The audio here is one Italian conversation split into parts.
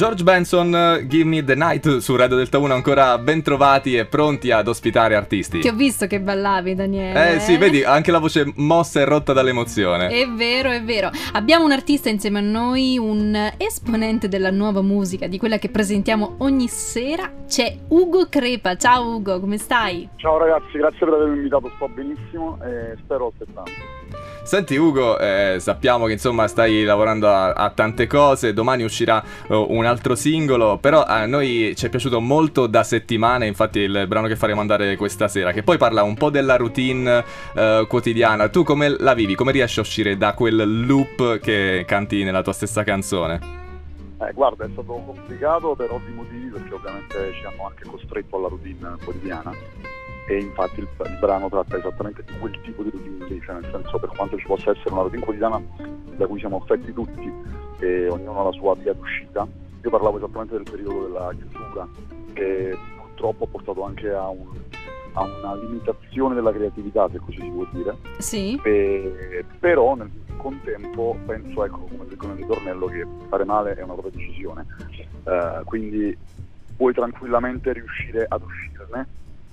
George Benson, Give Me the Night su Radio Delta 1, ancora ben trovati e pronti ad ospitare artisti. Ti ho visto che ballavi, Daniele. Eh sì, vedi, anche la voce mossa e rotta dall'emozione. È vero, è vero. Abbiamo un artista insieme a noi, un esponente della nuova musica, di quella che presentiamo ogni sera. C'è Ugo Crepa. Ciao Ugo, come stai? Ciao ragazzi, grazie per avermi invitato, sto benissimo e spero aspettando. Senti Ugo, eh, sappiamo che insomma stai lavorando a, a tante cose, domani uscirà uh, un altro singolo, però a noi ci è piaciuto molto da settimane, infatti il brano che faremo andare questa sera, che poi parla un po' della routine uh, quotidiana. Tu come la vivi? Come riesci a uscire da quel loop che canti nella tua stessa canzone? Eh, guarda, è stato complicato per ovvi motivi perché ovviamente ci hanno anche costretto alla routine quotidiana e infatti il, il, brano tratta esattamente di quel tipo di routine lì, cioè nel senso per quanto ci possa essere una routine quotidiana da cui siamo affetti tutti e ognuno ha la sua via d'uscita, io parlavo esattamente del periodo della chiusura che purtroppo ha portato anche a, un, a una limitazione della creatività, se così si può dire. Sì. E, però nel contempo penso, ecco, come dico nel ritornello, che fare male è una propria decisione. Uh, quindi puoi tranquillamente riuscire ad uscirne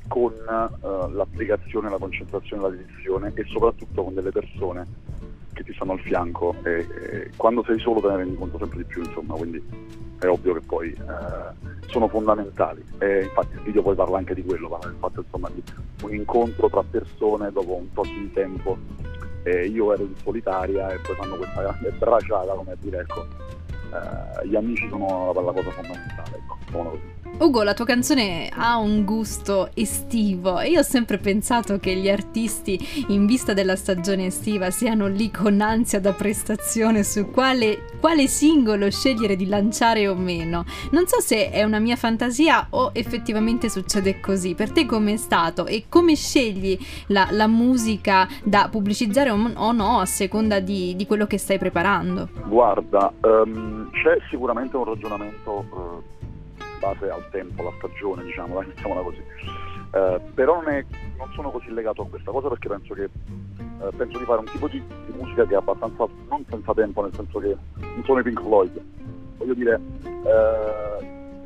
con uh, l'applicazione, la concentrazione, la dedizione e soprattutto con delle persone che ti stanno al fianco e, e quando sei solo te ne rendi conto sempre di più, insomma, quindi è ovvio che poi uh, sono fondamentali e infatti il video poi parla anche di quello, parla del fatto insomma di un incontro tra persone dopo un po' di tempo e io ero in solitaria e poi fanno questa grande bracciata come a dire ecco uh, gli amici sono la, la cosa fondamentale, ecco, sono così. Ugo, la tua canzone ha un gusto estivo e io ho sempre pensato che gli artisti in vista della stagione estiva siano lì con ansia da prestazione su quale, quale singolo scegliere di lanciare o meno. Non so se è una mia fantasia o effettivamente succede così. Per te com'è stato e come scegli la, la musica da pubblicizzare o, no a seconda di, di, quello che stai preparando? Guarda, um, c'è sicuramente un ragionamento... Uh base al tempo, alla stagione, diciamo, mettiamola così. Eh, però non, è, non, sono così legato a questa cosa perché penso, che, eh, penso di fare un tipo di, di, musica che è abbastanza, non senza tempo, nel senso che non sono i Pink Floyd. Voglio dire, eh,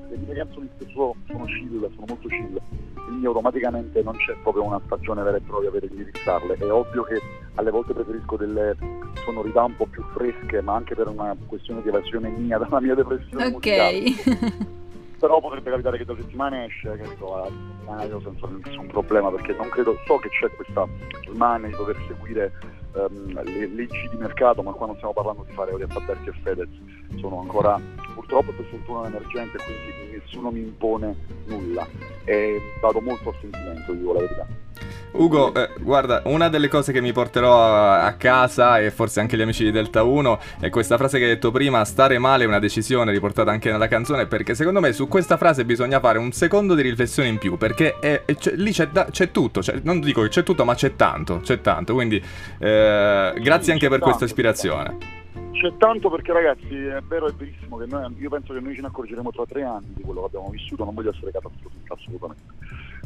le mie canzoni spesso sono chill, sono molto chill, quindi automaticamente non c'è proprio una stagione vera e propria per indirizzarle. È ovvio che alle volte preferisco delle sonorità un po' più fresche, ma anche per una questione di evasione mia dalla mia depressione Ok. però potrebbe capitare che da settimane esce che so, a gennaio senza nessun problema perché non credo, so che c'è questa mania di dover seguire um, le leggi di mercato ma qua non stiamo parlando di fare Orietta Berti e Fedez. Sono ancora purtroppo per fortuna emergente quindi nessuno mi impone nulla. E vado molto a sentimento dico la verità Ugo, eh, guarda, una delle cose che mi porterò a, a, casa e forse anche gli amici di Delta 1 è questa frase che hai detto prima, stare male è una decisione riportata anche nella canzone perché secondo me su questa frase bisogna fare un secondo di riflessione in più perché è, è, c'è, lì c'è, da, c'è tutto, cioè, non dico che c'è tutto ma c'è tanto, c'è tanto, quindi eh, grazie anche per tanto, questa ispirazione. C'è tanto perché ragazzi è vero, è verissimo che noi, io penso che noi ce ne accorgeremo tra tre anni di quello che abbiamo vissuto, non voglio essere catastrofico assolutamente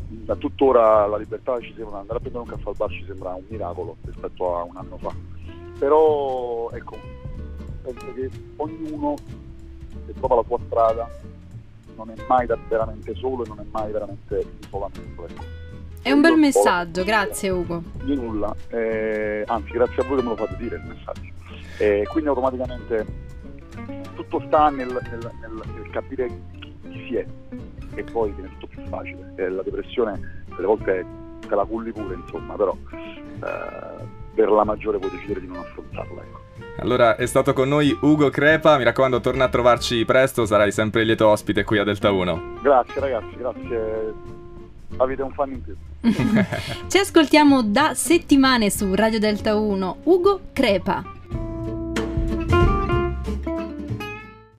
da tuttora la libertà ci sembra andare a prendere un caffè al bar ci sembra un miracolo rispetto a un anno fa però ecco penso che ognuno che trova la sua strada non è mai veramente solo e non è mai veramente isolamento ecco. è un bel messaggio, grazie Ugo. Di nulla, eh, anzi grazie a voi che me lo fate dire il messaggio. Eh, quindi automaticamente tutto sta nel, nel, nel, nel capire chi si è, e poi viene tutto più facile. E la depressione delle volte te la culli pure, insomma, però eh, per la maggiore puoi decidere di non affrontarla. Ecco. Allora è stato con noi Ugo Crepa, mi raccomando torna a trovarci presto, sarai sempre lieto ospite qui a Delta 1. Grazie ragazzi, grazie, avete un fan in più. Ci ascoltiamo da settimane su Radio Delta 1, Ugo Crepa.